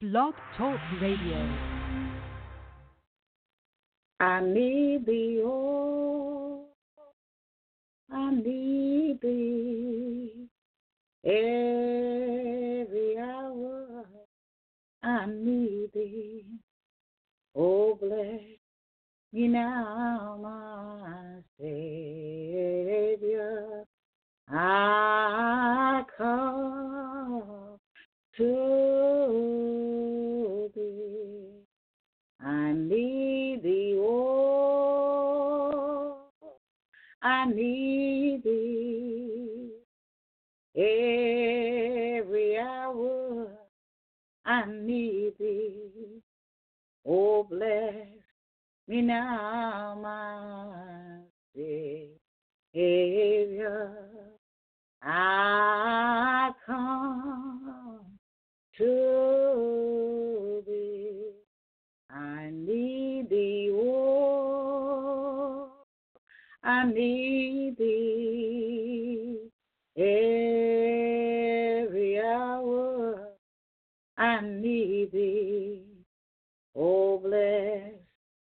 Blog Talk Radio. I need thee, oh, I need thee every hour. I need thee, oh, bless me now, my Savior. I come to need thee every hour. I need thee, oh, bless me now, my Savior. I come to thee. I need thee, oh, I need thee every hour. I need thee, oh, bless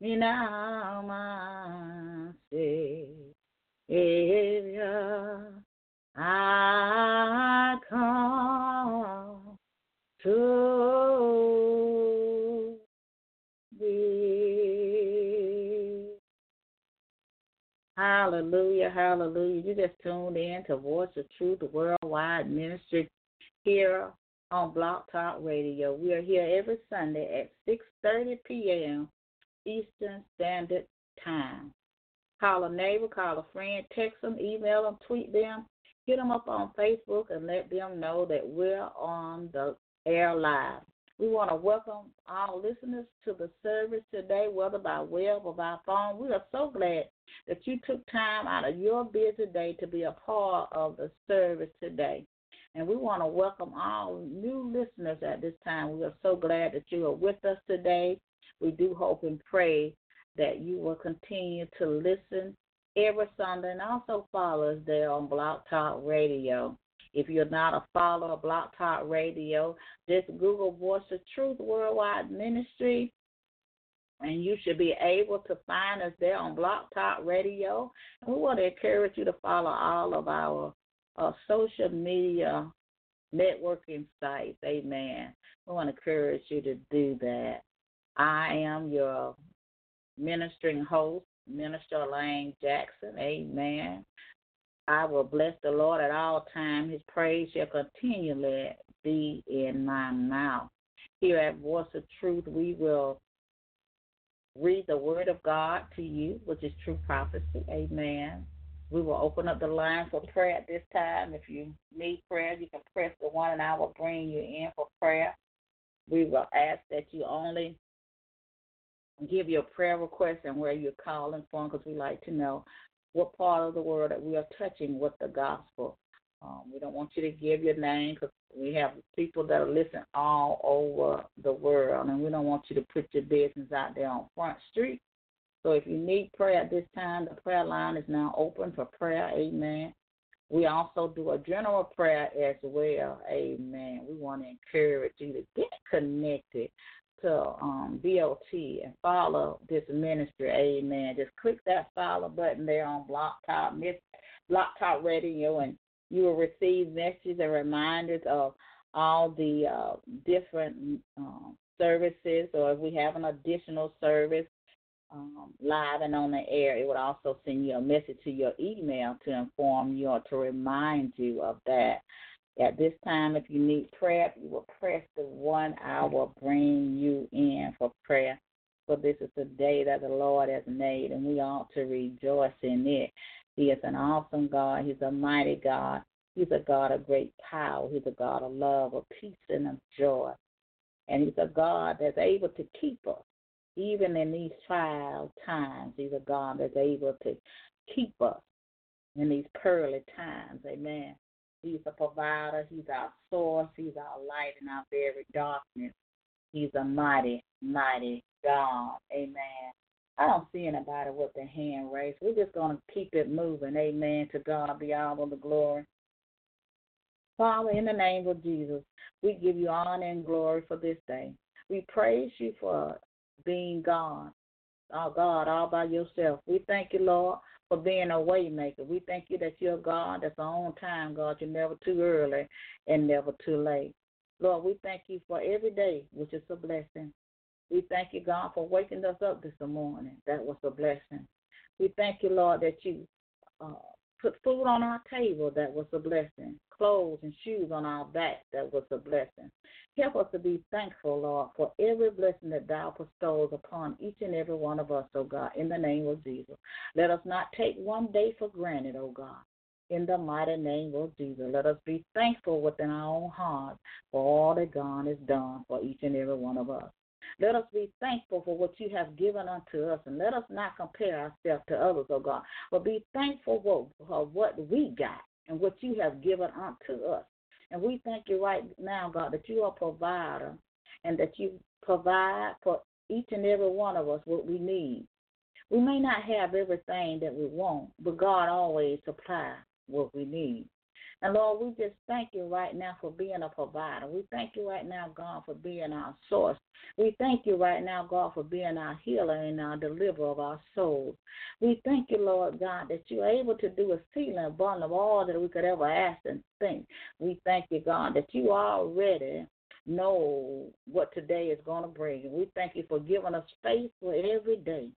me now, my Savior. I come to Hallelujah, hallelujah. You just tuned in to Voice of Truth, Worldwide Ministry here on Blog Talk Radio. We are here every Sunday at 6.30 p.m. Eastern Standard Time. Call a neighbor, call a friend, text them, email them, tweet them, hit them up on Facebook and let them know that we're on the air live. We want to welcome our listeners to the service today, whether by web or by phone. We are so glad that you took time out of your busy day to be a part of the service today. And we want to welcome all new listeners at this time. We are so glad that you are with us today. We do hope and pray that you will continue to listen every Sunday and also follow us there on Blog Talk Radio. If you're not a follower of Blog Talk Radio, just Google Voice of Truth Worldwide Ministry, and you should be able to find us there on Blog Talk Radio. We want to encourage you to follow all of our uh, social media networking sites. Amen. We want to encourage you to do that. I am your ministering host, Minister Elaine Jackson. Amen. I will bless the Lord at all times. His praise shall continually be in my mouth. Here at Voice of Truth, we will read the Word of God to you, which is true prophecy. Amen. We will open up the line for prayer at this time. If you need prayer, you can press the one, and I will bring you in for prayer. We will ask that you only give your prayer request and where you're calling from because we like to know what part of the world that we are touching with the gospel. Um, we don't want you to give your name because we have people that are listening all over the world, and we don't want you to put your business out there on Front Street. So if you need prayer at this time, the prayer line is now open for prayer. Amen. We also do a general prayer as well. Amen. We want to encourage you to get connected to um, BOT and follow this ministry. Amen. Just click that follow button there on Blog Talk, Miss Blog Talk Radio, and you will receive messages and reminders of all the uh, different um, services, or if we have an additional service um, live and on the air, it would also send you a message to your email to inform you or to remind you of that. At this time, if you need prayer, you will press the one I will bring you in for prayer. For this is the day that the Lord has made, and we ought to rejoice in it. He is an awesome God. He's a mighty God. He's a God of great power. He's a God of love, of peace, and of joy. And He's a God that's able to keep us, even in these trial times. He's a God that's able to keep us in these pearly times. Amen. He's a provider. He's our source. He's our light in our very darkness. He's a mighty, mighty God. Amen. I don't see anybody with their hand raised. We're just going to keep it moving. Amen. To God be all the glory. Father, in the name of Jesus, we give you honor and glory for this day. We praise you for being God, our God, all by yourself. We thank you, Lord, for being a waymaker. We thank you that you're God that's on time, God. You're never too early and never too late. Lord, we thank you for every day, which is a blessing. We thank you, God, for waking us up this morning. That was a blessing. We thank you, Lord, that you uh, put food on our table. That was a blessing. Clothes and shoes on our back. That was a blessing. Help us to be thankful, Lord, for every blessing that thou bestows upon each and every one of us, oh God, in the name of Jesus. Let us not take one day for granted, oh God in the mighty name of Jesus. Let us be thankful within our own hearts for all that God has done for each and every one of us. Let us be thankful for what you have given unto us, and let us not compare ourselves to others, oh God, but be thankful for what we got and what you have given unto us. And we thank you right now, God, that you are a provider and that you provide for each and every one of us what we need. We may not have everything that we want, but God always supplies what we need. And Lord, we just thank you right now for being a provider. We thank you right now, God, for being our source. We thank you right now, God, for being our healer and our deliverer of our souls. We thank you, Lord God, that you're able to do a abundant of all that we could ever ask and think. We thank you, God, that you already know what today is going to bring. We thank you for giving us faith for every day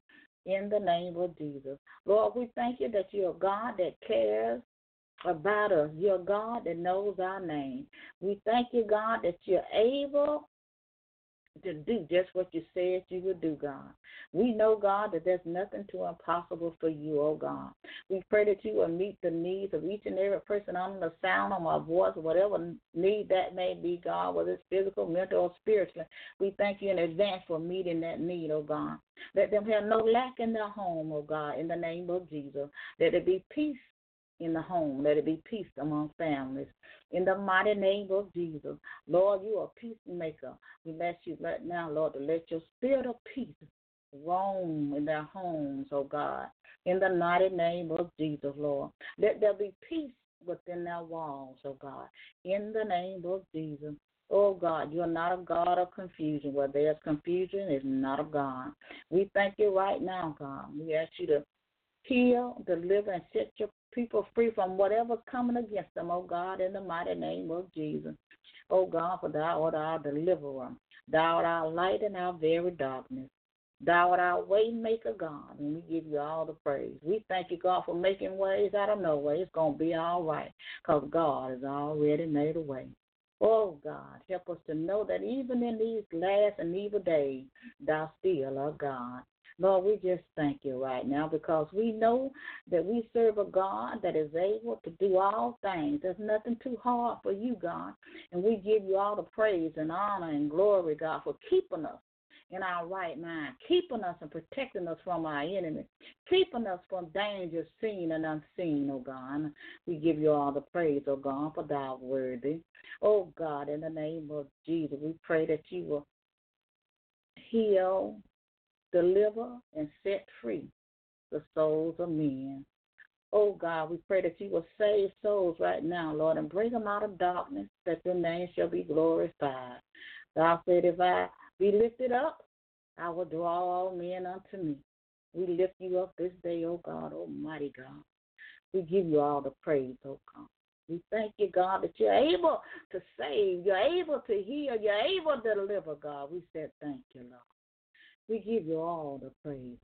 in the name of Jesus. Lord, we thank you that you're a God that cares about us. You're God that knows our name. We thank you, God, that you're able to do just what you said you would do, God. We know, God, that there's nothing too impossible for you, oh God. We pray that you will meet the needs of each and every person under the sound of my voice, whatever need that may be, God, whether it's physical, mental, or spiritual. We thank you in advance for meeting that need, oh God. Let them have no lack in their home, oh God, in the name of Jesus. Let there be peace in the home. Let it be peace among families. In the mighty name of Jesus. Lord, you are a peacemaker. We bless you right now, Lord, to let your spirit of peace roam in their homes, oh God. In the mighty name of Jesus, Lord. Let there be peace within their walls, oh God. In the name of Jesus. Oh God, you're not a God of confusion. Where there's confusion, is not of God. We thank you right now, God. We ask you to heal, deliver, and set your people free from whatever's coming against them, oh God, in the mighty name of Jesus. Oh God, for thou art our deliverer. Thou art our light in our very darkness. Thou art our way maker, God, and we give you all the praise. We thank you, God, for making ways out of no way. It's going to be all right because God has already made a way. Oh, God, help us to know that even in these last and evil days, thou still art God. Lord, we just thank you right now because we know that we serve a God that is able to do all things. There's nothing too hard for you, God. And we give you all the praise and honor and glory, God, for keeping us in our right mind, keeping us and protecting us from our enemies, keeping us from danger seen and unseen, oh God. We give you all the praise, oh God, for thou worthy. Oh God, in the name of Jesus, we pray that you will heal deliver, and set free the souls of men. Oh God, we pray that you will save souls right now, Lord, and bring them out of darkness, that your name shall be glorified. God said, If I be lifted up, I will draw all men unto me. We lift you up this day, O God, Almighty God. We give you all the praise, O God. We thank you, God, that you're able to save, you're able to heal, you're able to deliver, God. We said thank you, Lord. We give you all the praise.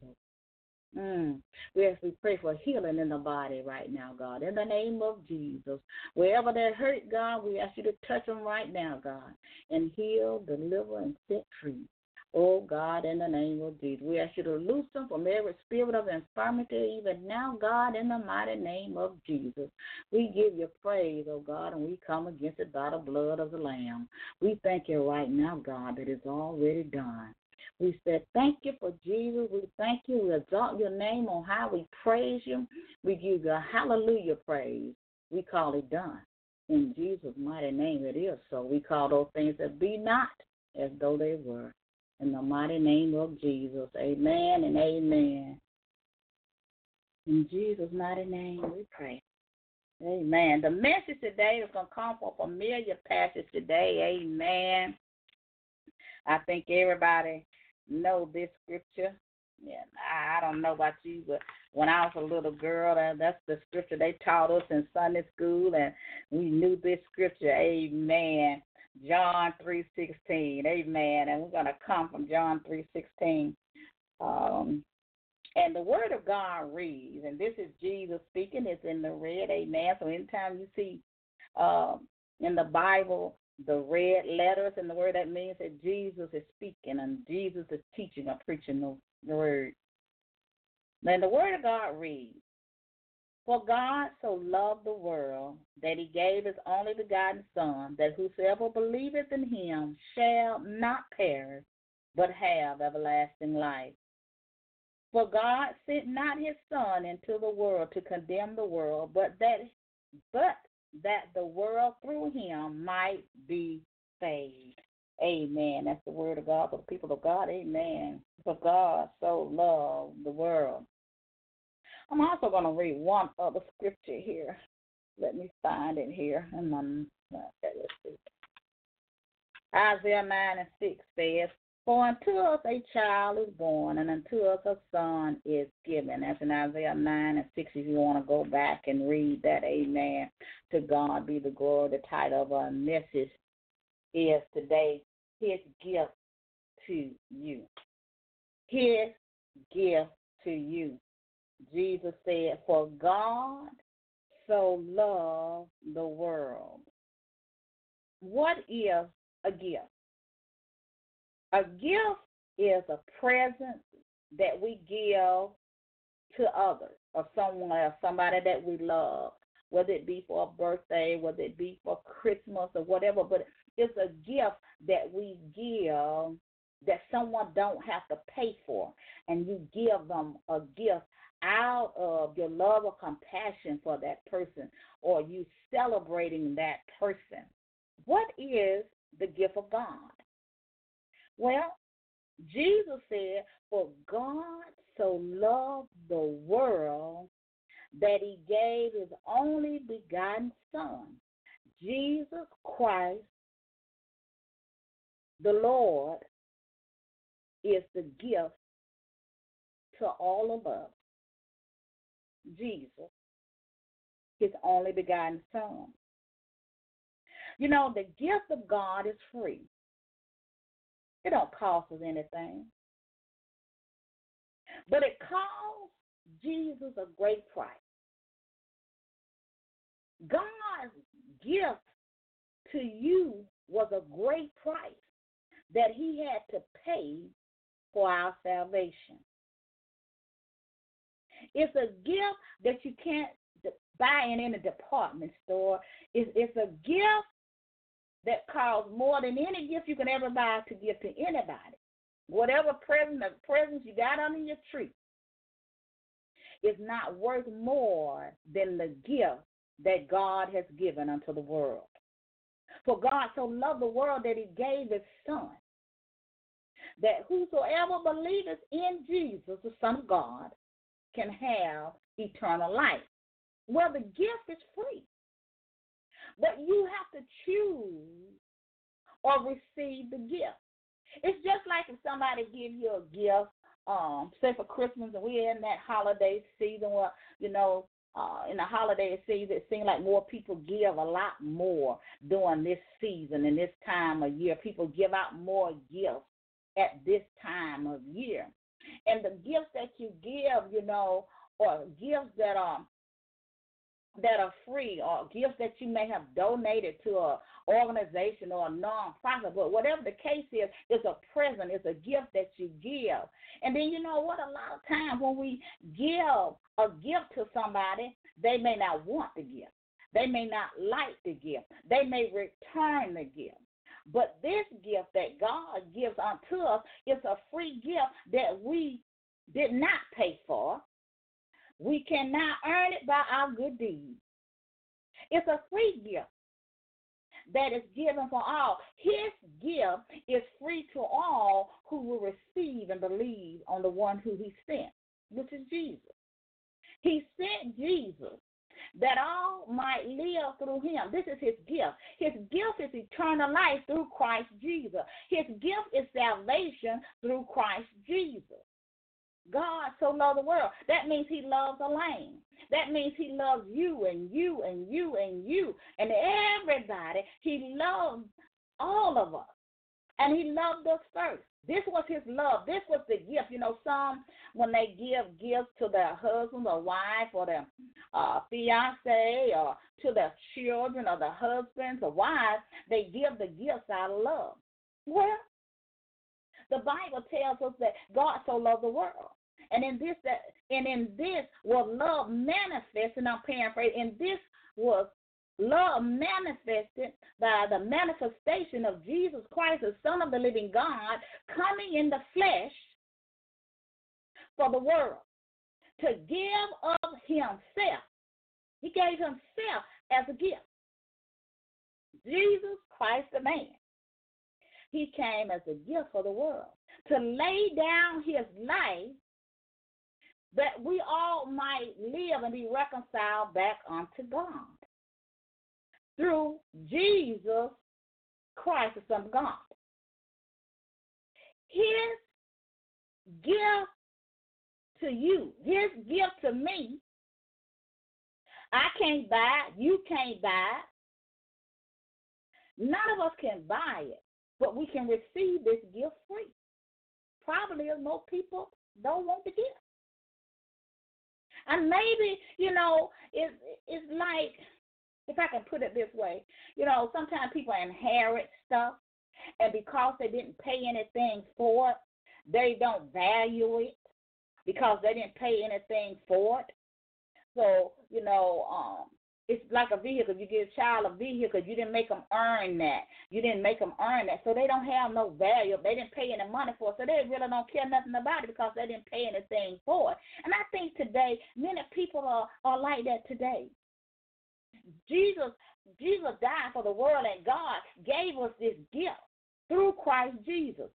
Mm. We ask we pray for healing in the body right now, God. In the name of Jesus. Wherever they're hurt, God, we ask you to touch them right now, God, and heal, deliver, and set free. Oh God, in the name of Jesus, we ask you to loose them from every spirit of infirmity, even now, God, in the mighty name of Jesus. We give you praise, oh God, and we come against it by the blood of the Lamb. We thank you right now, God, that it's already done. We said, Thank you for Jesus. We thank you. We exalt your name on high. We praise you. We give you a hallelujah praise. We call it done. In Jesus' mighty name it is so. We call those things that be not as though they were. In the mighty name of Jesus. Amen and amen. In Jesus' mighty name we pray. Amen. The message today is going to come from a familiar passage today. Amen. I think everybody know this scripture. Yeah, I don't know about you, but when I was a little girl, that's the scripture they taught us in Sunday school, and we knew this scripture. Amen. John three sixteen. Amen. And we're gonna come from John three sixteen. Um, and the word of God reads, and this is Jesus speaking. It's in the red. Amen. So anytime you see um, in the Bible the red letters in the word, that means that Jesus is speaking and Jesus is teaching or preaching the, the word. Then the word of God reads, For God so loved the world that he gave his only begotten Son, that whosoever believeth in him shall not perish, but have everlasting life. For God sent not his Son into the world to condemn the world, but that but that the world through him might be saved. Amen. That's the word of God for the people of God. Amen. For God so loved the world. I'm also going to read one other scripture here. Let me find it here. And I'm, let's see. Isaiah 9 and 6 says, For unto us a child is born, and unto us a son is given. That's in Isaiah 9 and 6 if you want to go back and read that. Amen. To God be the glory. The title of our message is today His gift to you. His gift to you. Jesus said, For God so loved the world. What is a gift? A gift is a present that we give to others or someone else, somebody that we love, whether it be for a birthday, whether it be for Christmas or whatever, but it's a gift that we give that someone don't have to pay for and you give them a gift out of your love or compassion for that person or you celebrating that person. What is the gift of God? Well, Jesus said, For God so loved the world that he gave his only begotten Son, Jesus Christ, the Lord, is the gift to all of us. Jesus, his only begotten Son. You know, the gift of God is free. It don't cost us anything. But it cost Jesus a great price. God's gift to you was a great price that he had to pay for our salvation. It's a gift that you can't buy in any department store. It's, it's a gift that costs more than any gift you can ever buy to give to anybody. Whatever present presents you got under your tree is not worth more than the gift that God has given unto the world. For God so loved the world that he gave his son, that whosoever believeth in Jesus, the Son of God, can have eternal life. Well, the gift is free. But you have to choose or receive the gift. It's just like if somebody give you a gift, um, say for Christmas, and we're in that holiday season where, you know, uh, in the holiday season, it seems like more people give a lot more during this season and this time of year. People give out more gifts at this time of year. And the gifts that you give, you know, or gifts that are that are free or gifts that you may have donated to a organization or a non-profit, but whatever the case is, it's a present, it's a gift that you give. And then you know what? A lot of times when we give a gift to somebody, they may not want the gift. They may not like the gift. They may return the gift. But this gift that God gives unto us is a free gift that we did not pay for. We cannot earn it by our good deeds. It's a free gift that is given for all. His gift is free to all who will receive and believe on the one who he sent, which is Jesus. He sent Jesus that all might live through him. This is his gift. His gift is eternal life through Christ Jesus. His gift is salvation through Christ Jesus. God so loved the world. That means he loves the lamb. That means he loves you and you and you and you and everybody. He loves all of us. And he loved us first. This was his love. This was the gift. You know, some when they give gifts to their husband or wife or their uh, fiance or to their children or their husbands or wives, they give the gifts out of love. Well, the Bible tells us that God so loved the world. And in this that and in this was love manifested, and I'm paraphrasing, in this was love manifested by the manifestation of Jesus Christ, the Son of the living God, coming in the flesh for the world to give of himself. He gave himself as a gift. Jesus Christ, the man. He came as a gift for the world to lay down his life that we all might live and be reconciled back unto God through Jesus Christ, the Son of God. His gift to you, his gift to me, I can't buy it, you can't buy it. None of us can buy it, but we can receive this gift free. Probably most people don't want the gift. And maybe, you know, it's, it's like if I can put it this way, you know, sometimes people inherit stuff, and because they didn't pay anything for it, they don't value it because they didn't pay anything for it. So, you know, um, it's like a vehicle. You give a child a vehicle, you didn't make them earn that. You didn't make them earn that. So they don't have no value. They didn't pay any money for it. So they really don't care nothing about it because they didn't pay anything for it. And I think today, many people are, are like that today. Jesus, Jesus died for the world, and God gave us this gift through Christ Jesus.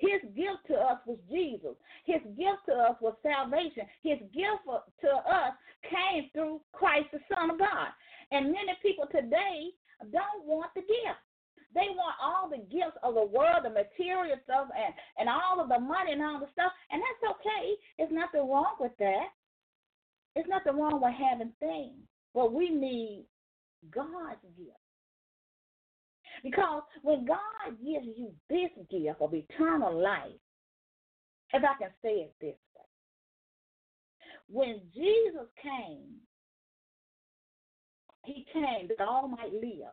His gift to us was Jesus. His gift to us was salvation. His gift to us came through Christ, the Son of God. And many people today don't want the gift. They want all the gifts of the world, the material stuff, and, and all of the money and all the stuff. And that's okay. There's nothing wrong with that. There's nothing wrong with having things. But we need God's gift. Because when God gives you this gift of eternal life, if I can say it this way, when Jesus came, he came that all might live.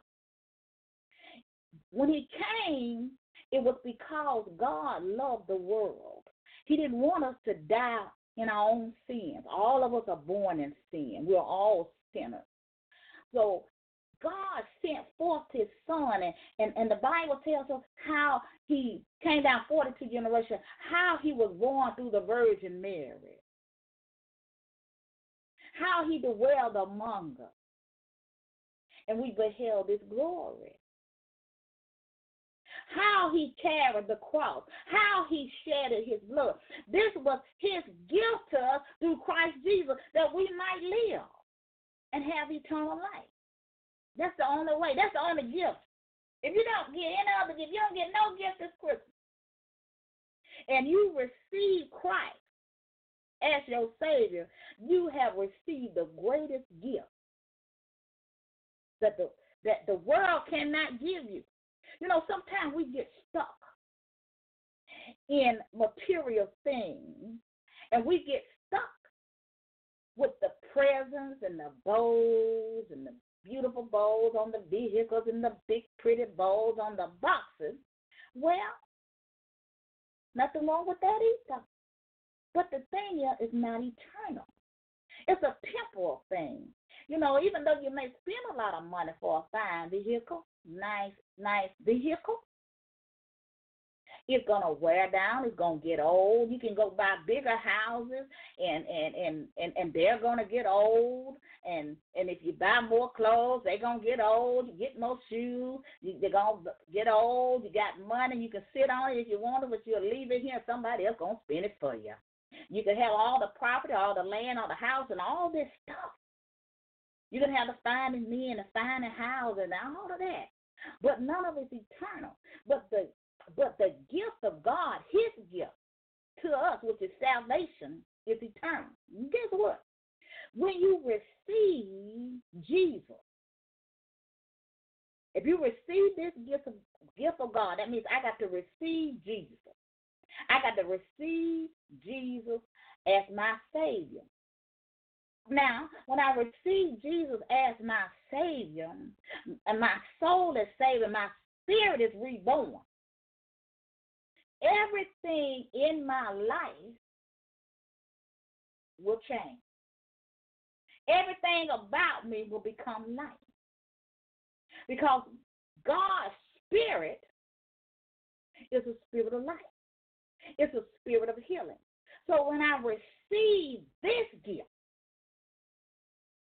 When he came, it was because God loved the world. He didn't want us to die in our own sins. All of us are born in sin. We're all sinners. So God sent forth his son, and, and, and the Bible tells us how he came down 42 generations, how he was born through the Virgin Mary, how he dwelled among us, and we beheld his glory. How he carried the cross, how he shedded his blood. This was his gift to us through Christ Jesus that we might live and have eternal life. That's the only way. That's the only gift. If you don't get any other gift, you don't get no gift this Christmas. And you receive Christ as your Savior, you have received the greatest gift that the that the world cannot give you. You know, sometimes we get stuck in material things and we get stuck with the presents and the bows and the beautiful bows on the vehicles and the big pretty bows on the boxes. Well, nothing wrong with that either. But the thing is not eternal. It's a temporal thing. You know, even though you may spend a lot of money for a fine vehicle, nice, nice vehicle, it's gonna wear down. It's gonna get old. You can go buy bigger houses, and and and and, and they're gonna get old. And and if you buy more clothes, they're gonna get old. You get more shoes, they're gonna get old. You got money, you can sit on it if you want it, but you'll leave it here. Somebody else gonna spend it for you. You can have all the property, all the land, all the house, and all this stuff. You can have the finest men, the finest house, and all of that. But none of it's eternal. But the but the gift of God, His gift to us, which is salvation, is eternal. Guess what? When you receive Jesus, if you receive this gift of gift of God, that means I got to receive Jesus. I got to receive Jesus as my Savior. Now, when I receive Jesus as my Savior, and my soul is saved, and my spirit is reborn, everything in my life will change. Everything about me will become light. Because God's spirit is a spirit of life. It's a spirit of healing. So when I receive this gift,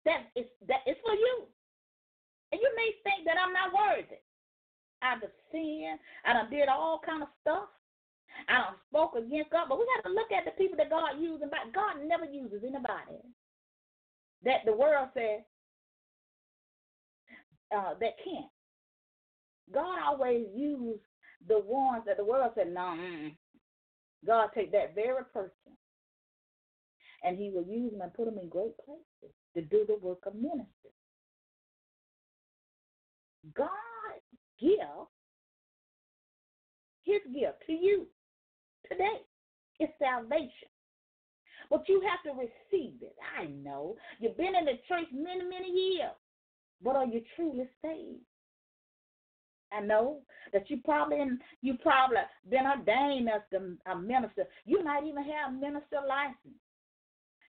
that is that is for you. And you may think that I'm not worthy. I done sinned. I done did all kind of stuff. I done spoke against God. But we got to look at the people that God uses. But God never uses anybody that the world says uh, that can't. God always uses the ones that the world said, no, nah, God take that very person and he will use them and put them in great places to do the work of ministry. God give his gift to you today is salvation. But you have to receive it. I know. You've been in the church many, many years. But are you truly saved? I know that you probably you probably been ordained as a minister. You might even have a minister license.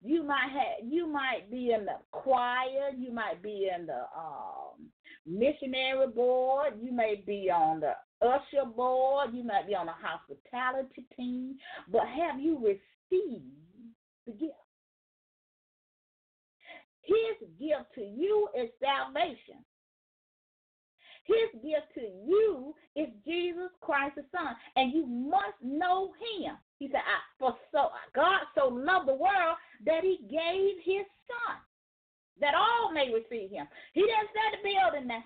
You might have you might be in the choir, you might be in the um, missionary board, you may be on the usher board, you might be on the hospitality team, but have you received the gift? His gift to you is salvation. His gift to you is Jesus Christ the Son, and you must know Him. He said, I, "For so God so loved the world that He gave His Son, that all may receive Him." He didn't say the building now.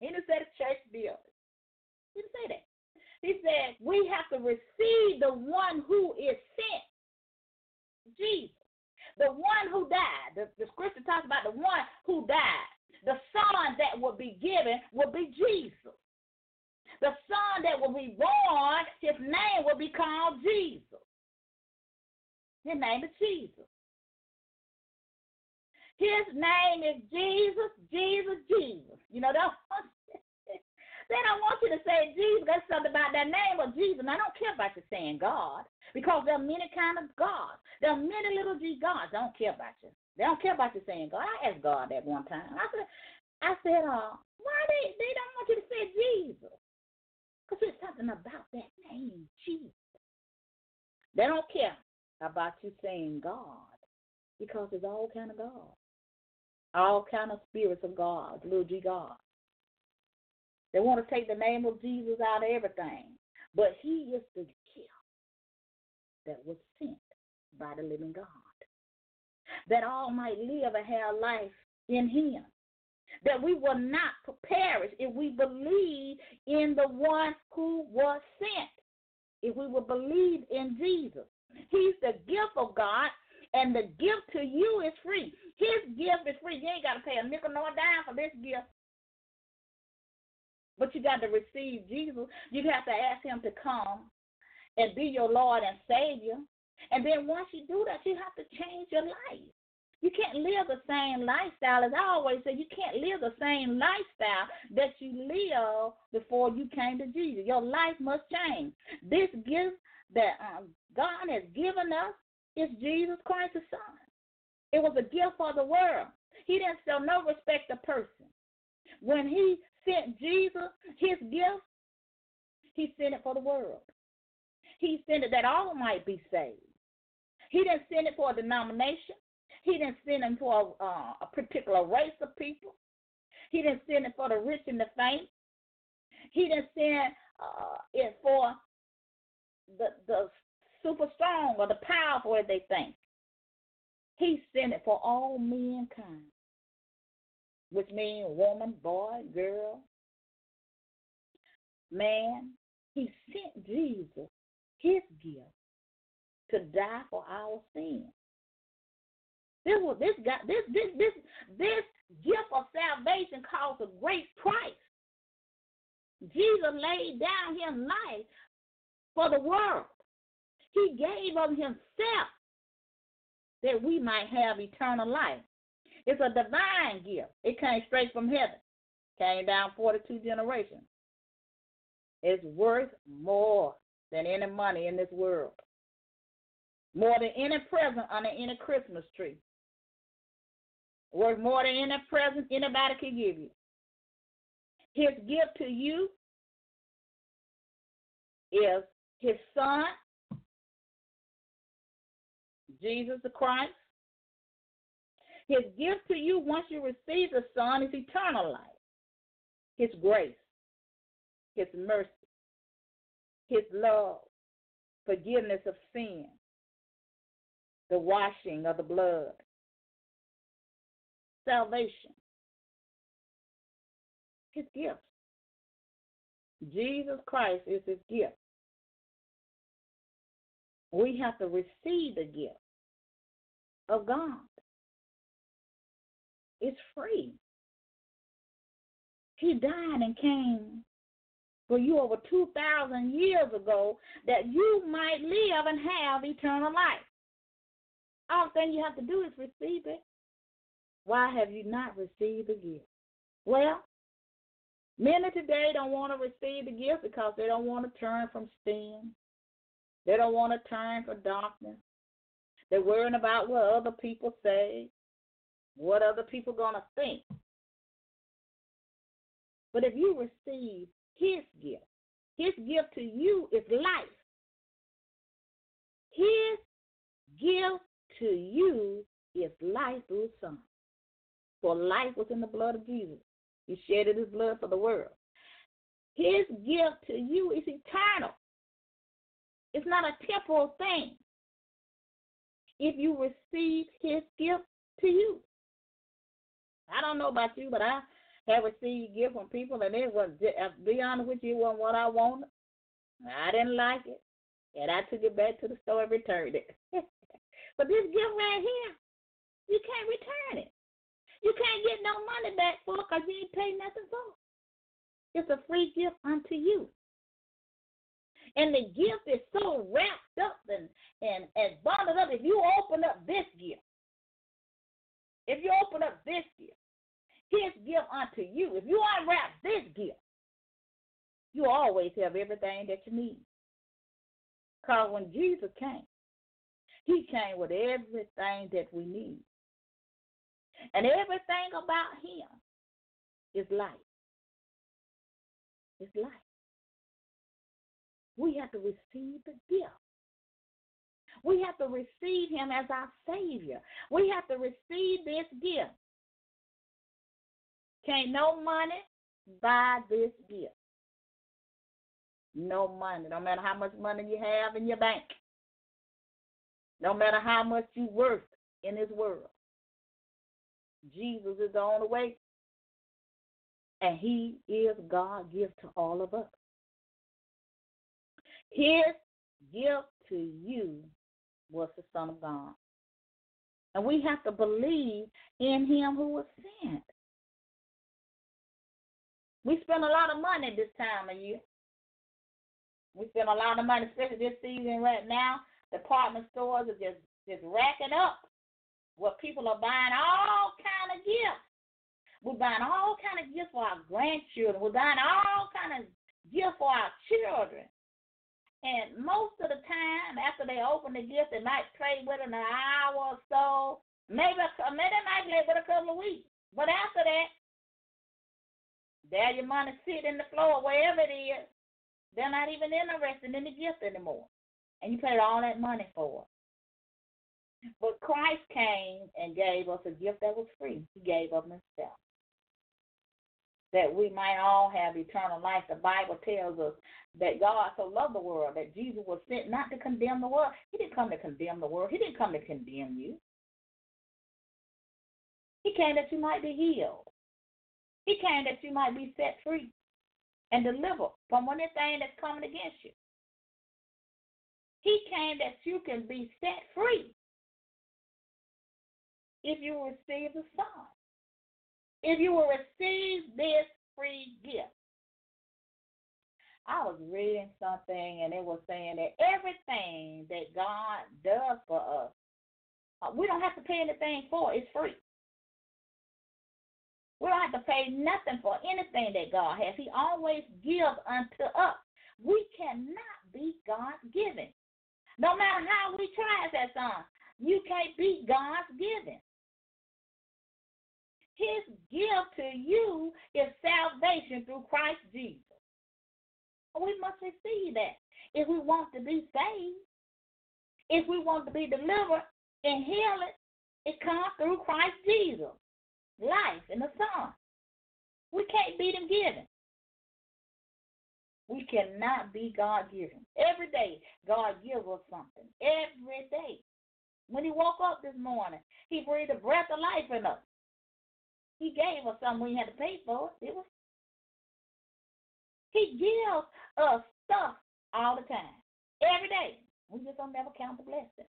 He didn't say the church building. He didn't say that. He said we have to receive the one who is sent, Jesus, the one who died. The, the scripture talks about the one who died the son that will be given will be Jesus. The son that will be born, his name will be called Jesus. His name is Jesus. His name is Jesus, Jesus, Jesus. You know, that they don't want you to say Jesus. That's something about that name of Jesus. And I don't care about you saying God because there are many kind of gods. There are many little G gods. I don't care about you. They don't care about you saying God. I asked God that one time. I said, I said, uh, why they they don't want you to say Jesus? Because there's something about that name, Jesus. They don't care about you saying God because it's all kind of God. All kind of spirits of God, little G God. They want to take the name of Jesus out of everything. But he is the gift that was sent by the living God that all might live and have life in him. That we will not perish if we believe in the one who was sent. If we will believe in Jesus. He's the gift of God, and the gift to you is free. His gift is free. You ain't got to pay a nickel nor a dime for this gift. But you got to receive Jesus. You have to ask him to come and be your Lord and Savior. And then once you do that, you have to change your life. You can't live the same lifestyle. As I always say, you can't live the same lifestyle that you lived before you came to Jesus. Your life must change. This gift that um, God has given us is Jesus Christ the Son. It was a gift for the world. He didn't show no respect to person. When he sent Jesus, his gift, he sent it for the world. He sent it that all might be saved. He didn't send it for a denomination. He didn't send it for a, uh, a particular race of people. He didn't send it for the rich and the faint. He didn't send uh, it for the the super strong or the powerful as they think. He sent it for all mankind, which means woman, boy, girl, man. He sent Jesus, his gift, to die for our sins. This was this got this this this this gift of salvation cost a great price. Jesus laid down his life for the world. He gave of himself that we might have eternal life. It's a divine gift. It came straight from heaven. Came down 42 generations. It's worth more than any money in this world. More than any present under any Christmas tree. Worth more than any present anybody can give you. His gift to you is his son, Jesus the Christ. His gift to you once you receive the Son is eternal life, His grace, His mercy, His love, forgiveness of sin, the washing of the blood, salvation, His gift. Jesus Christ is His gift. We have to receive the gift of God. It's free. He died and came for you over 2,000 years ago that you might live and have eternal life. All thing you have to do is receive it. Why have you not received the gift? Well, many today don't want to receive the gift because they don't want to turn from sin. They don't want to turn from darkness. They're worrying about what other people say, what other people to think. But if you receive his gift, his gift to you is life. His gift to you is life through son. For life was in the blood of Jesus. He shedded his blood for the world. His gift to you is eternal. It's not a temporal thing if you receive his gift to you. I don't know about you, but I have received gift from people, and it was, be honest with you, it wasn't what I wanted. I didn't like it, and I took it back to the store and returned it. but this gift right here, you can't return it. You can't get no money back for it because you ain't paid nothing for it. It's a free gift unto you. And the gift is so wrapped up and, and, and bundled up. If you open up this gift, if you open up this gift, his gift unto you, if you unwrap this gift, you always have everything that you need. Because when Jesus came, he came with everything that we need. And everything about him is life. It's life we have to receive the gift. We have to receive him as our Savior. We have to receive this gift. Can't no money buy this gift. No money. No matter how much money you have in your bank. No matter how much you worth in this world. Jesus is the only way. And he is God gift to all of us. His gift to you was the Son of God. And we have to believe in him who was sent. We spend a lot of money this time of year. We spend a lot of money, especially this season right now. Department stores are just, just racking up where people are buying all kind of gifts. We're buying all kind of gifts for our grandchildren. We're buying all kind of gifts for our children. And most of the time, after they open the gift, they might play with it an hour or so. Maybe, maybe they might play with it a couple of weeks. But after that, there your money sit in the floor, wherever it is. They're not even interested in the gift anymore. And you paid all that money for it. But Christ came and gave us a gift that was free. He gave of himself. that we might all have eternal life. The Bible tells us that God so loved the world that Jesus was sent not to condemn the world. He didn't come to condemn the world. He didn't come to condemn you. He came that you might be healed. He came that you might be set free and delivered from anything that's coming against you. He came that you can be set free if you receive the Son. If you will receive this free gift. I was reading something and it was saying that everything that God does for us, uh, we don't have to pay anything for. It's free. We don't have to pay nothing for anything that God has. He always gives unto us. We cannot be God given. No matter how we try, that song, uh, you can't beat God's giving. His gift to you is salvation through Christ Jesus. We must receive that if we want to be saved. If we want to be delivered and healed, it comes through Christ Jesus, life in the Son. We can't beat him given. We cannot be God given. Every day, God gives us something. Every day. When he woke up this morning, he breathed a breath of life in us. He gave us something we had to pay for it. Was He gives us stuff all the time. Every day. We just don't never count the blessing.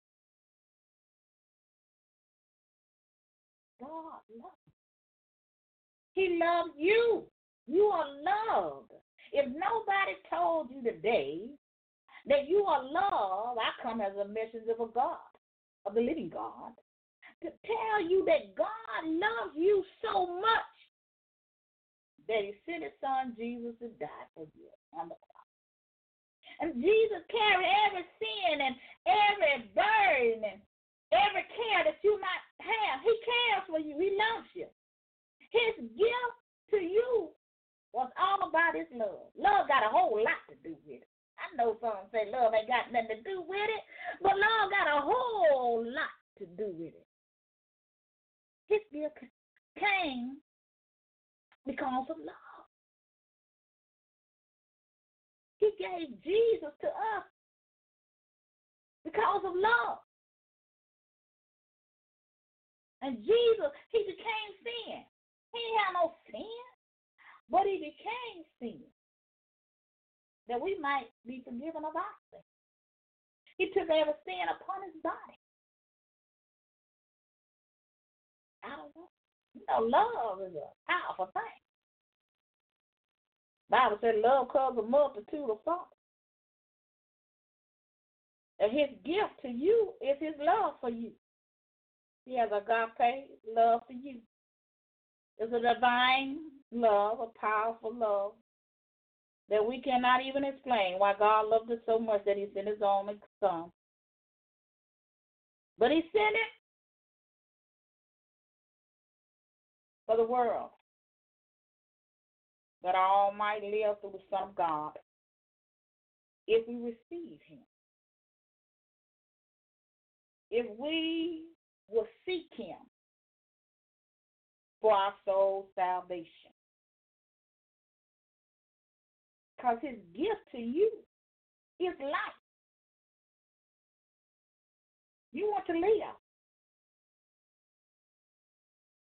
God loves. He loves you. You are loved. If nobody told you today that you are loved, I come as a messenger of God, of the living God, to tell you that God loves you so much that he sent his son Jesus to die for you on the cross. And Jesus carried every sin and every burden and every care that you might have. He cares for you. He loves you. His gift to you was all about his love. Love got a whole lot to do with it. I know some say love ain't got nothing to do with it, but love got a whole lot to do with it. His gift came because of love. He gave Jesus to us because of love. And Jesus, he became sin. He didn't no sin, but he became sin that we might be forgiven of our sin. He took every sin upon his body. I don't know. You know, love is a powerful thing. Bible said love covers a multitude of faults. And his gift to you is his love for you. He has a God agape love for you. It's a divine love, a powerful love that we cannot even explain why God loved us so much that he sent his only son. But he sent it for the world, that all might live through the Son of God if we receive him. If we will seek him for our soul's salvation. Because his gift to you is life. You want to live.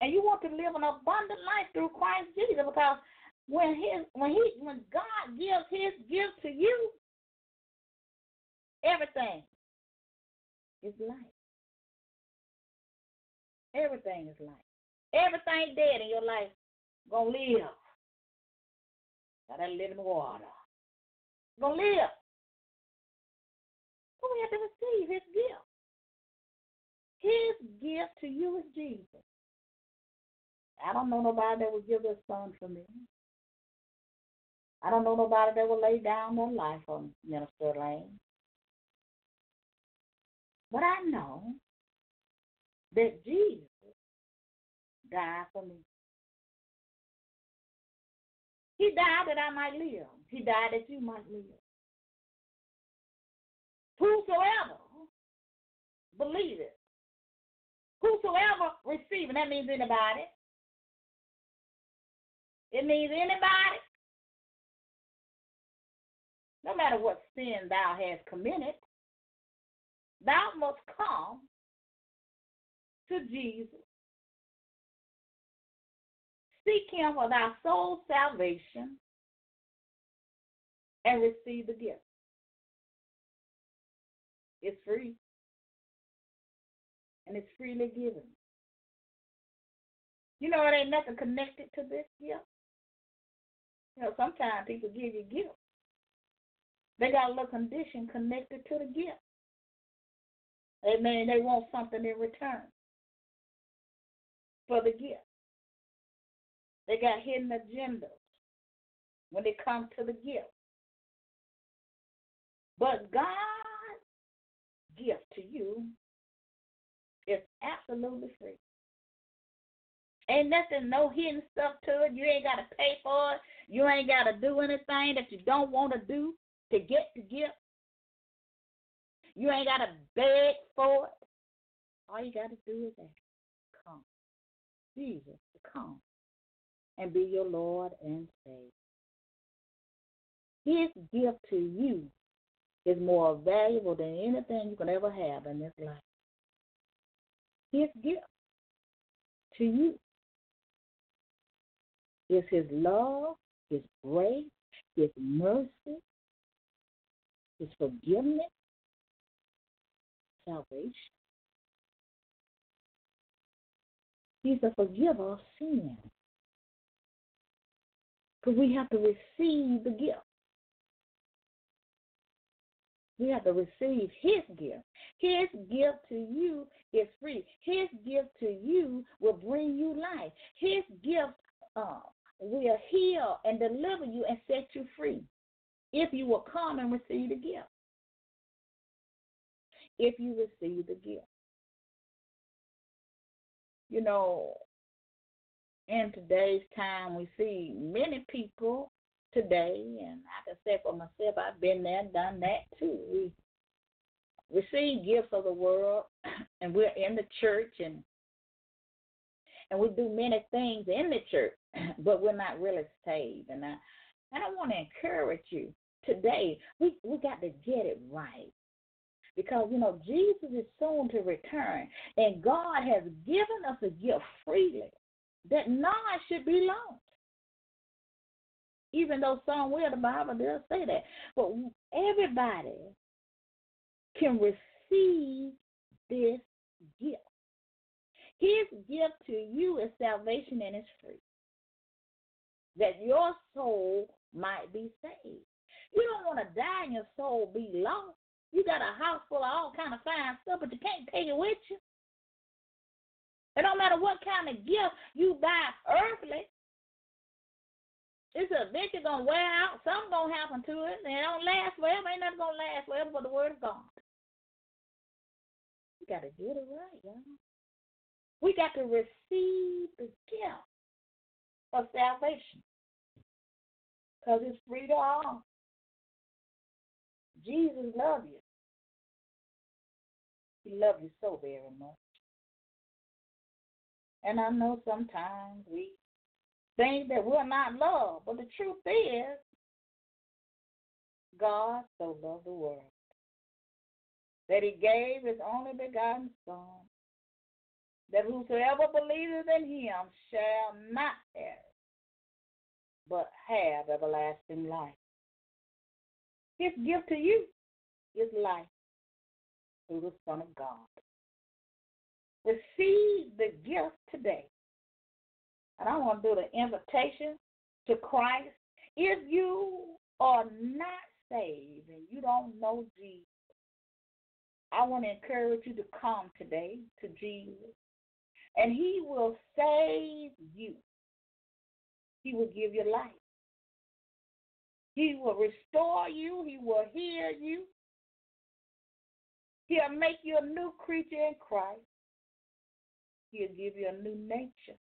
And you want to live an abundant life through Christ Jesus because when his when he when God gives his gift to you, everything is life. Everything is life. Everything dead in your life gonna live. Got that living water. Gonna live. But we have to receive his gift. His gift to you is Jesus. I don't know nobody that would give their son for me. I don't know nobody that would lay down their life on Minister Lane. But I know that Jesus died for me. He died that I might live. He died that you might live. Whosoever believe it, whosoever receive it, that means anybody, It means anybody, no matter what sin thou hast committed, thou must come to Jesus. Seek him for thy soul's salvation and receive the gift. It's free. And it's freely given. You know, it ain't nothing connected to this gift. You know, sometimes people give you gifts. They got a little condition connected to the gift. Amen. They want something in return for the gift. They got hidden agendas when it comes to the gift. But God's gift to you is absolutely free. Ain't nothing, no hidden stuff to it. You ain't got to pay for it. You ain't got to do anything that you don't want to do to get the gift. You ain't got to beg for it. All you got to do is ask. Come. Jesus come and be your Lord and Savior. His gift to you is more valuable than anything you can ever have in this life. His gift to you is His love, His grace, His mercy, His forgiveness, salvation. He's a forgiver of sin. We have to receive the gift. We have to receive His gift. His gift to you is free. His gift to you will bring you life. His gift uh, will heal and deliver you and set you free if you will come and receive the gift. If you receive the gift. You know, in today's time, we see many people today, and I can say for myself, I've been there done that too. We receive gifts of the world, and we're in the church, and and we do many things in the church, but we're not really saved. And I, and I want to encourage you today. We we got to get it right because you know Jesus is soon to return, and God has given us a gift freely that none should be lost. Even though somewhere the Bible does say that, but everybody can receive this gift. His gift to you is salvation and it's free. That your soul might be saved. You don't want to die and your soul be lost. You got a house full of all kind of fine stuff, but you can't take it with you. It don't matter what kind of gift you buy earthly. It's eventually gonna wear out. Something gonna happen to it, and it don't last forever. Ain't nothing gonna last forever but the word of God. You gotta get it right, y'all. We got to receive the gift of salvation. Because it's free to all. Jesus loves you. He loves you so very much. And I know sometimes we think that we're not loved, but the truth is, God so loved the world that he gave his only begotten Son, that whosoever believeth in him shall not perish, but have everlasting life. His gift to you is life through the Son of God. Receive the gift today. And I want to do the invitation to Christ. If you are not saved and you don't know Jesus, I want to encourage you to come today to Jesus. And he will save you. He will give you life. He will restore you. He will heal you. He'll make you a new creature in Christ. He'll give you a new nature.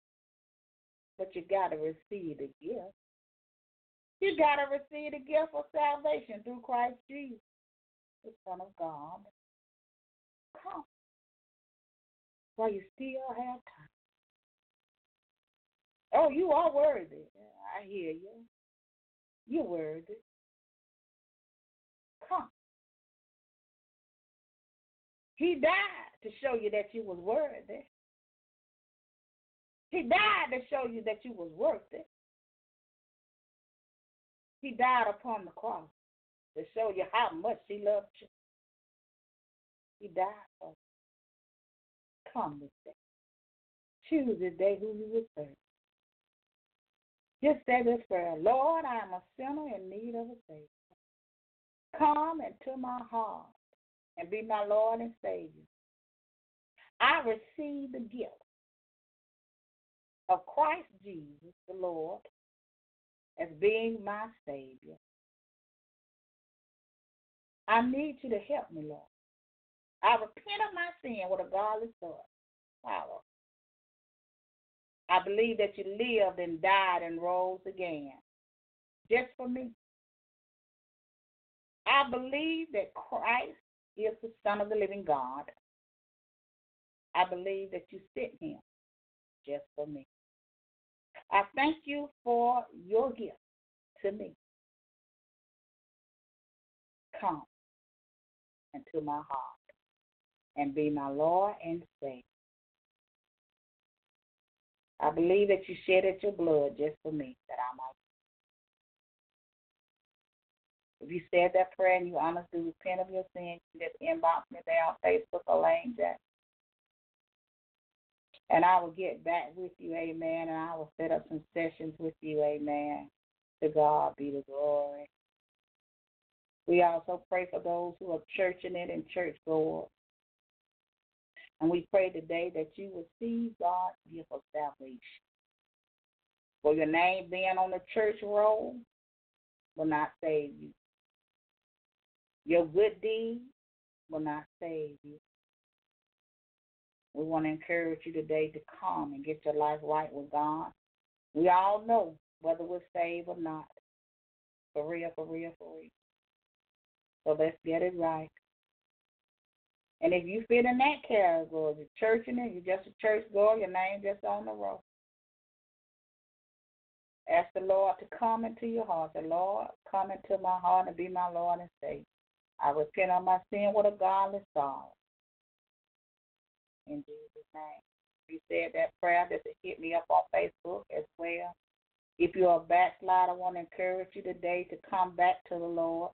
But you got to receive the gift. You got to receive the gift of salvation through Christ Jesus, the Son of God. Come while you still have time. Oh, you are worthy. I hear you. You're worthy. Come. He died to show you that you was worthy. He died to show you that you was worth it. He died upon the cross to show you how much he loved you. He died for you. Come this day. Choose this day who you will serve. Just say this prayer Lord, I am a sinner in need of a Savior. Come into my heart and be my Lord and Savior. I receive the gift of Christ Jesus, the Lord, as being my Savior. I need you to help me, Lord. I repent of my sin with a godly thought. Power. I believe that you lived and died and rose again just for me. I believe that Christ is the Son of the living God. I believe that you sent him just for me. I thank you for your gift to me. Come into my heart and be my Lord and Savior. I believe that you shedded your blood just for me, that I might. If you said that prayer and you honestly repent of your sins, just inbox me there on Facebook or Lane Jack. And I will get back with you, amen, and I will set up some sessions with you, amen. To God be the glory. We also pray for those who are churching it and church goers. And we pray today that you will see God's gift of salvation. For your name being on the church roll will not save you. Your good deed will not save you. We want to encourage you today to come and get your life right with God. We all know whether we're saved or not. For real, for real, for real. So let's get it right. And if you fit in that category, you're churching it, you're just a church goer, your name just on the roll. Ask the Lord to come into your heart. The Lord, come into my heart and be my Lord and Savior. I repent of my sin with a godly sorrow. In Jesus' name. You said that prayer, just hit me up on Facebook as well. If you're a backslider, I want to encourage you today to come back to the Lord.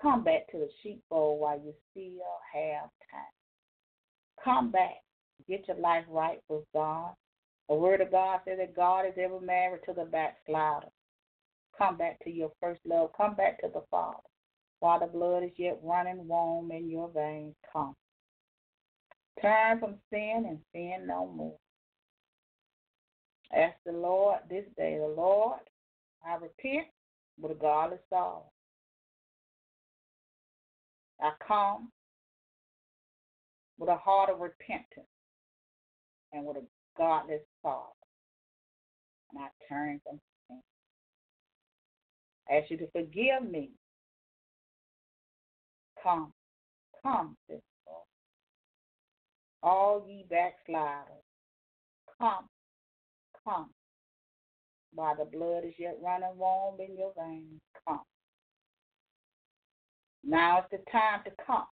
Come back to the sheepfold while you still have time. Come back. Get your life right with God. The Word of God says that God is ever married to the backslider. Come back to your first love. Come back to the Father. While the blood is yet running warm in your veins, come. Turn from sin and sin no more. Ask the Lord this day, the Lord, I repent with a godly soul. I come with a heart of repentance and with a godless soul. And I turn from sin. I ask you to forgive me. Come, come, sister. All ye backsliders, come, come. While the blood is yet running warm in your veins, come. Now is the time to come.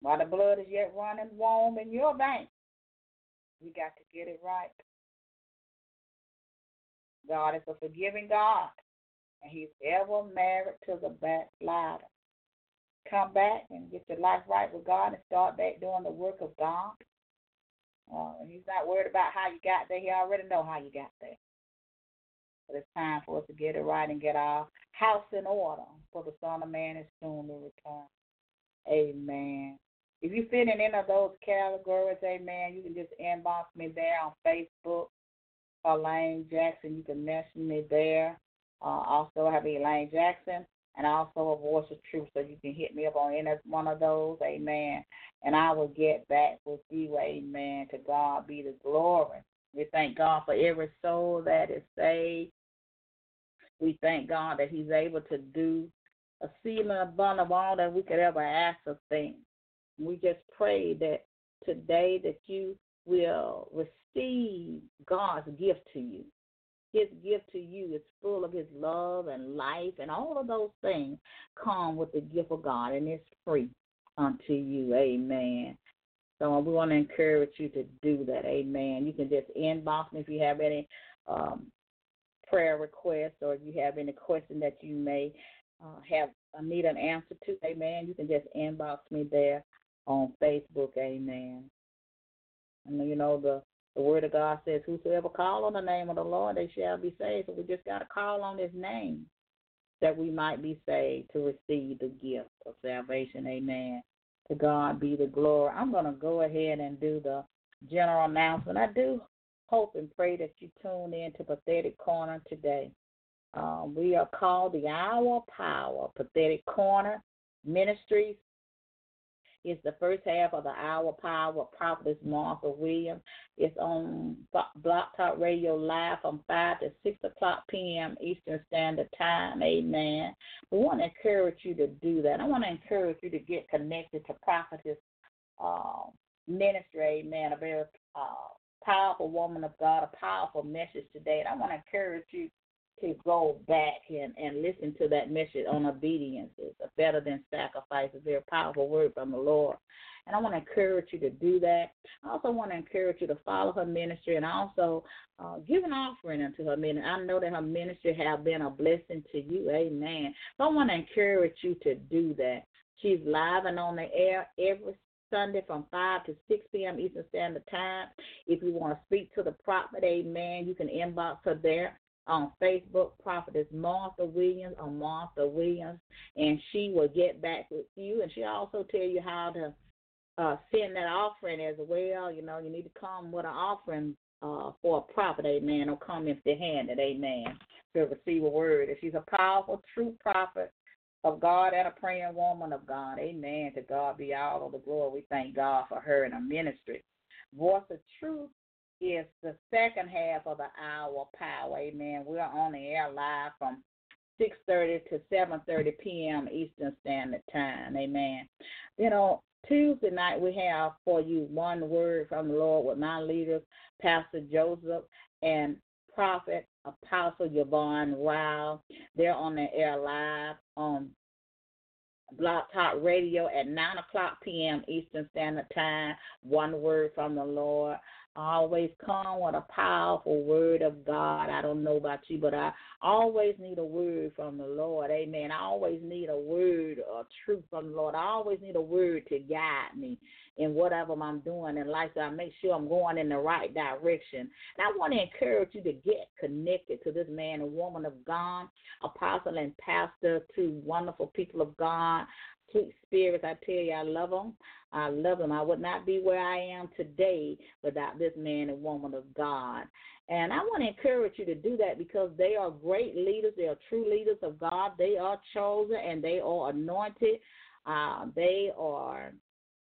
While the blood is yet running warm in your veins, we got to get it right. God is a forgiving God, and He's ever married to the backslider. Come back and get your life right with God and start back doing the work of God. Uh, he's not worried about how you got there. He already know how you got there. But it's time for us to get it right and get our house in order, for the Son of Man is soon to return. Amen. If you fit in any of those categories, amen, you can just inbox me there on Facebook, Elaine Jackson. You can message me there. Uh, also, I have Elaine Jackson and also a voice of truth, so you can hit me up on any one of those, amen. And I will get back with you, amen. To God be the glory. We thank God for every soul that is saved. We thank God that He's able to do a sealing abundant of all that we could ever ask or think. We just pray that today that you will receive God's gift to you. His gift to you is full of His love and life, and all of those things come with the gift of God, and it's free unto you. Amen. So we want to encourage you to do that. Amen. You can just inbox me if you have any um, prayer requests or if you have any question that you may uh, have uh, need an answer to. Amen. You can just inbox me there on Facebook. Amen. And you know the the word of God says, Whosoever call on the name of the Lord, they shall be saved. So we just got to call on his name that we might be saved to receive the gift of salvation. Amen. To God be the glory. I'm going to go ahead and do the general announcement. I do hope and pray that you tune in to Prophetic Corner today. Um, we are called the Hour Power Prophetic Corner Ministries it's the first half of the hour power Prophetess Martha Williams. It's on Blog Talk Radio Live from 5 to 6 o'clock p.m. Eastern Standard Time. Amen. We want to encourage you to do that. I want to encourage you to get connected to Prophetess uh, Ministry. Amen. A very uh, powerful woman of God, a powerful message today. And I want to encourage you to go back and, and listen to that message on obedience is better than sacrifice. A very powerful word from the Lord. And I want to encourage you to do that. I also want to encourage you to follow her ministry and also uh, give an offering into her ministry. I know that her ministry have been a blessing to you. Amen. So I want to encourage you to do that. She's live and on the air every Sunday from 5 to 6 p.m. Eastern Standard Time. If you want to speak to the prophet, amen, you can inbox her there on Facebook, Prophetess Martha Williams or Martha Williams, and she will get back with you. And she also tell you how to uh, send that offering as well. You know, you need to come with an offering uh, for a prophet, amen, or come empty handed, amen, to receive a word. And she's a powerful, true prophet of God and a praying woman of God, amen. To God be all of the glory. We thank God for her and her ministry. Voice of Truth is the second half of the hour power. Amen. We're on the air live from 6:30 to 7:30 p.m. Eastern Standard Time. Amen. You know, Tuesday night we have for you one word from the Lord with my leaders, Pastor Joseph and Prophet Apostle Yvonne Rao. They're on the air live on Blog Talk Radio at 9 o'clock p.m. Eastern Standard Time. One word from the Lord always come with a powerful word of God. I don't know about you, but I always need a word from the Lord. Amen. I always need a word of truth from the Lord. I always need a word to guide me in whatever I'm doing in life so I make sure I'm going in the right direction. And I want to encourage you to get connected to this man and woman of God, apostle and pastor, to wonderful people of God, sweet spirits. I tell you, I love them. I love them. I would not be where I am today without this man and woman of God. And I want to encourage you to do that because they are great leaders. They are true leaders of God. They are chosen and they are anointed. Uh, they are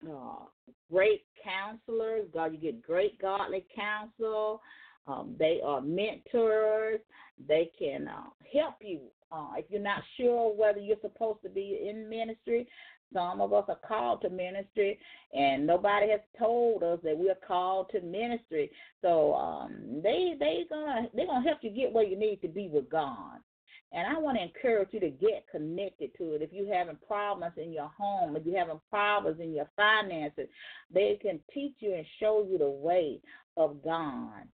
uh, great counselors. God, you get great godly counsel. Um, they are mentors. They can uh, help you uh, if you're not sure whether you're supposed to be in ministry. Some of us are called to ministry, and nobody has told us that we're called to ministry. So um, they they gonna they gonna help you get where you need to be with God. And I want to encourage you to get connected to it. If you're having problems in your home, if you're having problems in your finances, they can teach you and show you the way of God.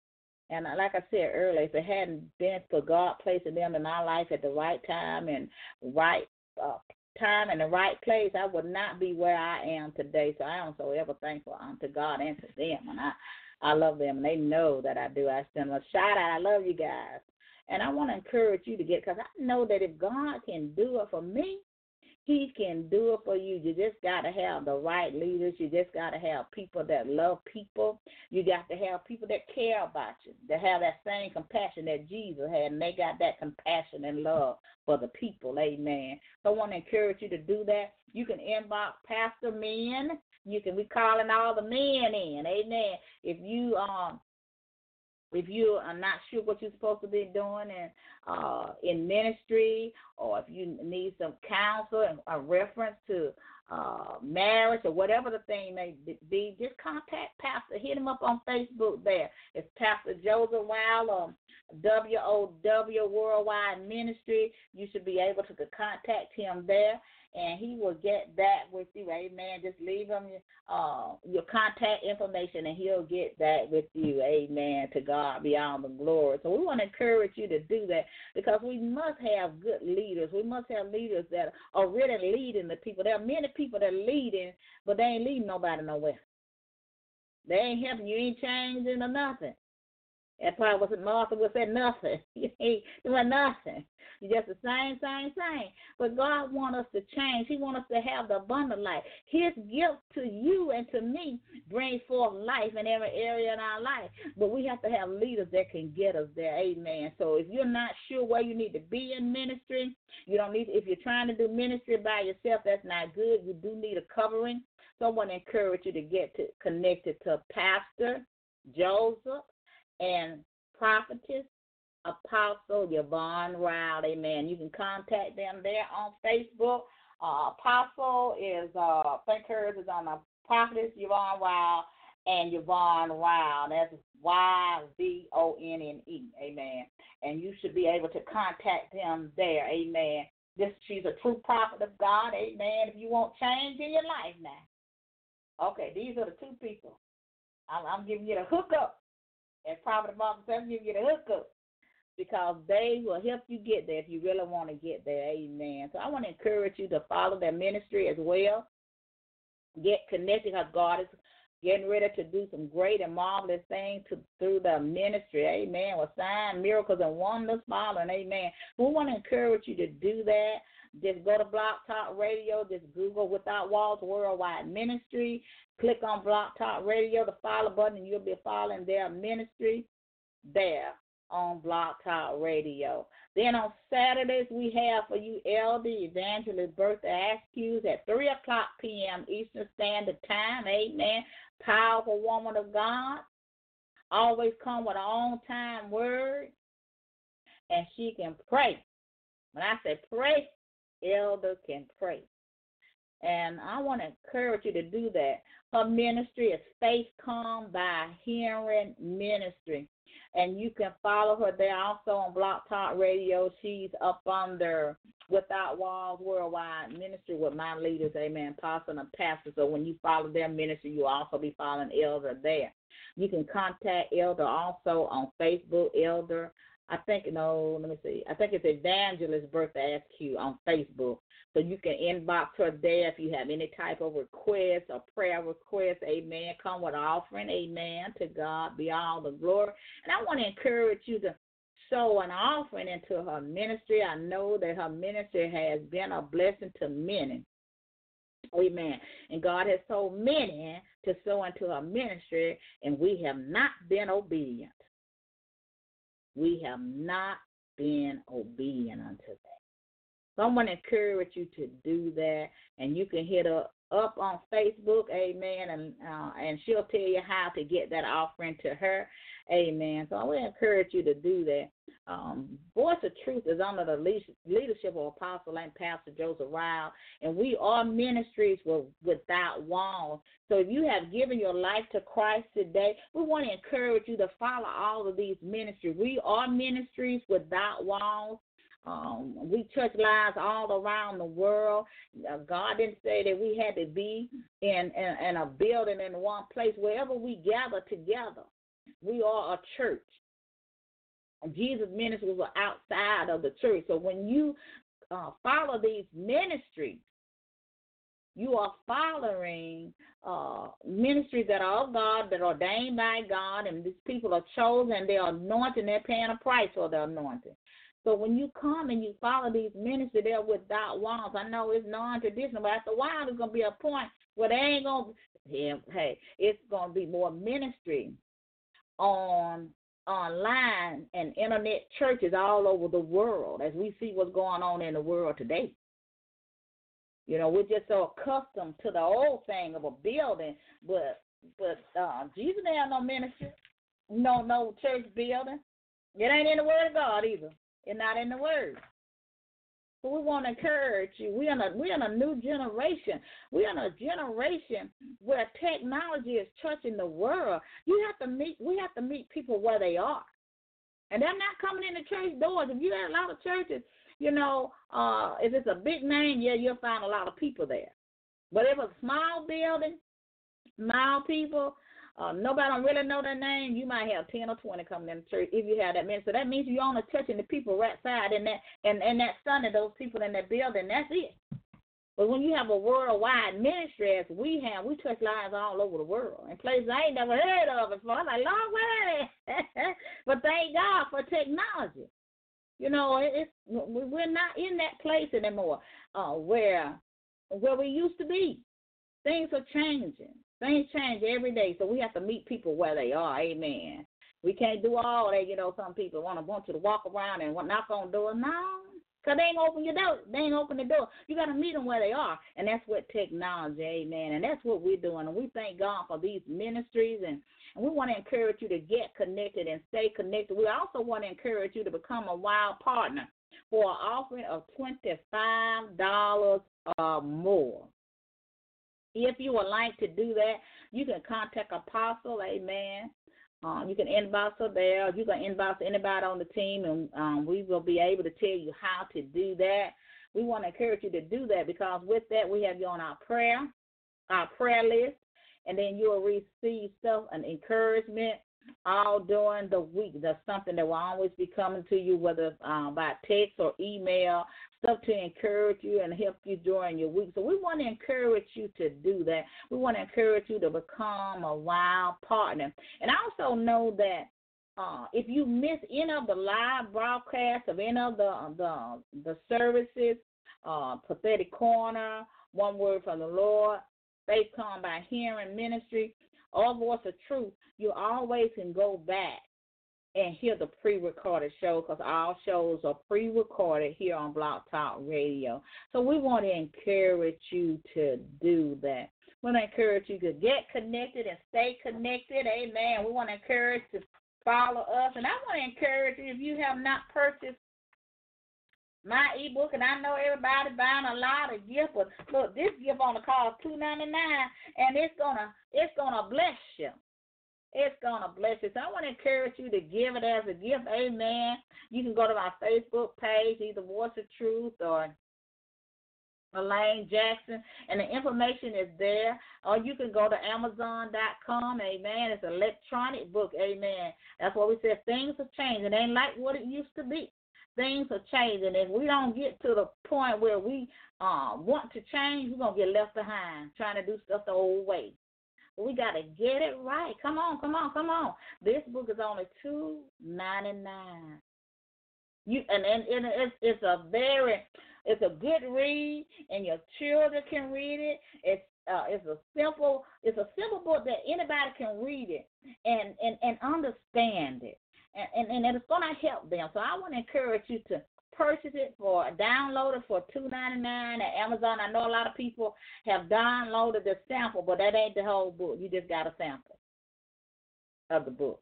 And like I said earlier, if it hadn't been for God placing them in my life at the right time and right uh, time and the right place, I would not be where I am today. So I am so ever thankful unto God and to them. And I, I love them, and they know that I do. I send them a shout out. I love you guys. And I want to encourage you to get, because I know that if God can do it for me, he can do it for you. You just got to have the right leaders. You just got to have people that love people. You got to have people that care about you, that have that same compassion that Jesus had, and they got that compassion and love for the people. Amen. So I want to encourage you to do that. You can inbox Pastor Men. You can be calling all the men in. Amen. If you um if you are not sure what you're supposed to be doing in uh, in ministry, or if you need some counsel and a reference to uh, marriage or whatever the thing may be, just contact Pastor. Hit him up on Facebook there. It's Pastor Joseph Wilder, WOW Worldwide Ministry. You should be able to contact him there and he will get back with you. Amen. Just leave him uh, your contact information and he'll get back with you. Amen. To God be all the glory. So we want to encourage you to do that because we must have good leaders. We must have leaders that are really leading the people. There are many people that are leading, but they ain't leading nobody nowhere. They ain't helping you, ain't changing or nothing. That probably wasn't Martha would say nothing. You ain't doing nothing. You're just the same, same, same. But God wants us to change. He wants us to have the abundant life. His gift to you and to me brings forth life in every area in our life. But we have to have leaders that can get us there. Amen. So if you're not sure where you need to be in ministry, you don't need. If you're trying to do ministry by yourself, that's not good. You do need a covering. So I want to encourage you to get to, connected to Pastor Joseph and prophetess Apostle Yvonne Ryle. Amen. You can contact them there on Facebook. Uh, Apostle is, uh, think hers is on the prophetess Yvonne Ryle and Yvonne Ryle. That's Y V O N N E. Amen. And you should be able to contact them there. Amen. This she's a true prophet of God. Amen. If you want change in your life now. Okay, these are the two people. I'm, I'm giving you the hookup. And Prophet Mark I'm giving you the hookup because they will help you get there if you really want to get there. Amen. So I want to encourage you to follow their ministry as well. Get connected because God is getting ready to do some great and marvelous things to, through the ministry. Amen. With signs, miracles, and wonders following. Amen. We want to encourage you to do that. Just go to Blog Talk Radio. Just Google Without Walls Worldwide Ministry. Click on Blog Talk Radio, the follow button, and you'll be following their ministry there on Blog Talk Radio. Then on Saturdays, we have for you Elder Evangelist Bertha Askews at 3 o'clock p.m. Eastern Standard Time. Amen. Powerful woman of God. Always come with an on time word. And she can pray. When I say pray, Elder can pray. And I want to encourage you to do that. Her ministry is Faith Come by Hearing Ministry and you can follow her there also on Blog Talk Radio. She's up under Without Walls Worldwide Ministry with my leaders, amen, apostle and pastor. So when you follow their ministry, you also be following Elder there. You can contact Elder also on Facebook, Elder. I think no, let me see. I think it's Evangelist Bertha Askew on Facebook. So you can inbox her there if you have any type of request or prayer request. Amen. Come with offering. Amen. To God be all the glory. And I want to encourage you to sow an offering into her ministry. I know that her ministry has been a blessing to many. Amen. And God has told many to sow into her ministry, and we have not been obedient. We have not been obedient unto that. So I'm going to encourage you to do that, and you can hit her up on Facebook, amen, and uh, and she'll tell you how to get that offering to her, amen. So I will encourage you to do that. Um, Voice of Truth is under the leadership of Apostle and Pastor Joseph Ryle, and we are ministries with, without walls. So if you have given your life to Christ today, we want to encourage you to follow all of these ministries. We are ministries without walls. Um, we touch lives all around the world. Uh, God didn't say that we had to be in, in, in a building in one place. Wherever we gather together, we are a church. And Jesus' ministries were outside of the church. So when you uh, follow these ministries, you are following uh, ministries that are of God, that are ordained by God, and these people are chosen, they're anointed, they're paying a price for the anointing. So when you come and you follow these ministries, they're without walls. I know it's non-traditional, but after a while, there's gonna be a point where they ain't gonna. Hey, it's gonna be more ministry on online and internet churches all over the world as we see what's going on in the world today. You know, we're just so accustomed to the old thing of a building, but but uh, Jesus ain't have no ministry, no no church building. It ain't in the Word of God either. It's not in the Word. We want to encourage you. We're in a we're in a new generation. We're in a generation where technology is touching the world. You have to meet we have to meet people where they are. And they're not coming in the church doors. If you have a lot of churches, you know, uh, if it's a big name, yeah, you'll find a lot of people there. But if it's a small building, small people, uh, nobody don't really know their name, you might have ten or twenty coming in the church if you have that many. So that means you're only touching the people right side in that and, and that Sunday, those people in that building, that's it. But when you have a worldwide ministry as we have, we touch lives all over the world in places I ain't never heard of before. I'm like, long way. but thank God for technology. You know, it's we're not in that place anymore uh, where where we used to be. Things are changing. Things change every day, so we have to meet people where they are. Amen. We can't do all that. You know, some people want to want you to walk around and knock on doors. No, because they ain't open your door. They ain't open the door. You got to meet them where they are. And that's what technology, amen. And that's what we're doing. And we thank God for these ministries. And, and we want to encourage you to get connected and stay connected. We also want to encourage you to become a WOW partner for an offering of $25 or more. If you would like to do that, you can contact Apostle, amen. Um, you can inbox her there. You can inbox anybody on the team, and um, we will be able to tell you how to do that. We want to encourage you to do that because with that, we have you on our prayer, our prayer list, and then you will receive stuff and encouragement all during the week. That's something that will always be coming to you, whether um, by text or email, stuff to encourage you and help you during your week. So we want to encourage you to do that. We want to encourage you to become a WOW partner. And I also know that uh, if you miss any of the live broadcasts of any of the the, the services, uh, prophetic corner, one word from the Lord, faith come by hearing ministry, or voice of truth, you always can go back and hear the pre-recorded show because all shows are pre-recorded here on Blog Talk Radio. So we want to encourage you to do that. We want to encourage you to get connected and stay connected. Amen. We want to encourage to follow us, and I want to encourage you if you have not purchased my ebook, and I know everybody buying a lot of gifts, but look, this gift on the cost two ninety nine, and it's gonna it's gonna bless you. It's gonna bless you. So I want to encourage you to give it as a gift. Amen. You can go to my Facebook page, either Voice of Truth or Elaine Jackson, and the information is there. Or you can go to Amazon.com. Amen. It's an electronic book. Amen. That's what we said. Things have changed. It ain't like what it used to be things are changing. If we don't get to the point where we uh, want to change, we're gonna get left behind trying to do stuff the old way. We gotta get it right. Come on, come on, come on. This book is only two ninety nine. You and, and, and it's it's a very it's a good read, and your children can read it. It's uh, it's a simple it's a simple book that anybody can read it and and and understand it and, and, and it's going to help them. So I want to encourage you to purchase it for download it for two ninety nine at Amazon. I know a lot of people have downloaded the sample, but that ain't the whole book. You just got a sample of the book.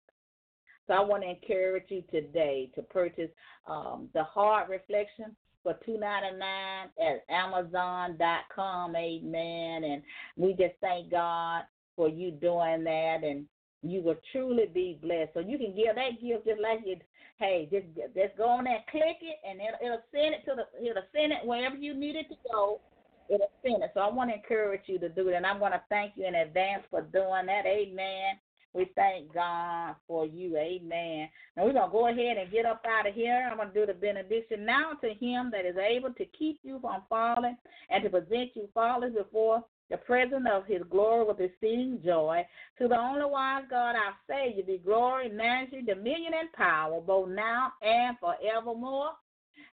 So I want to encourage you today to purchase um, the Hard Reflection for two ninety nine at Amazon.com. Amen. And we just thank God for you doing that and you will truly be blessed. So you can give that gift just like you. Hey, just just go on there, click it, and it'll, it'll send it to the it'll send it wherever you need it to go. It'll send it. So I want to encourage you to do it, and I'm going to thank you in advance for doing that. Amen. We thank God for you. Amen. Now we're going to go ahead and get up out of here. I'm going to do the benediction now to him that is able to keep you from falling and to present you faultless before the presence of his glory with exceeding joy. To the only wise God, our Savior, be glory, majesty, dominion, and power, both now and forevermore.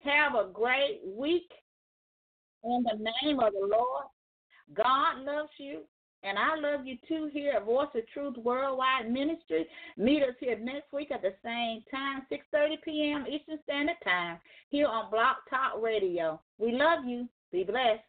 Have a great week in the name of the Lord. God loves you, and I love you too here at Voice of Truth Worldwide Ministry. Meet us here next week at the same time, 6.30 p.m. Eastern Standard Time, here on Blog Talk Radio. We love you. Be blessed.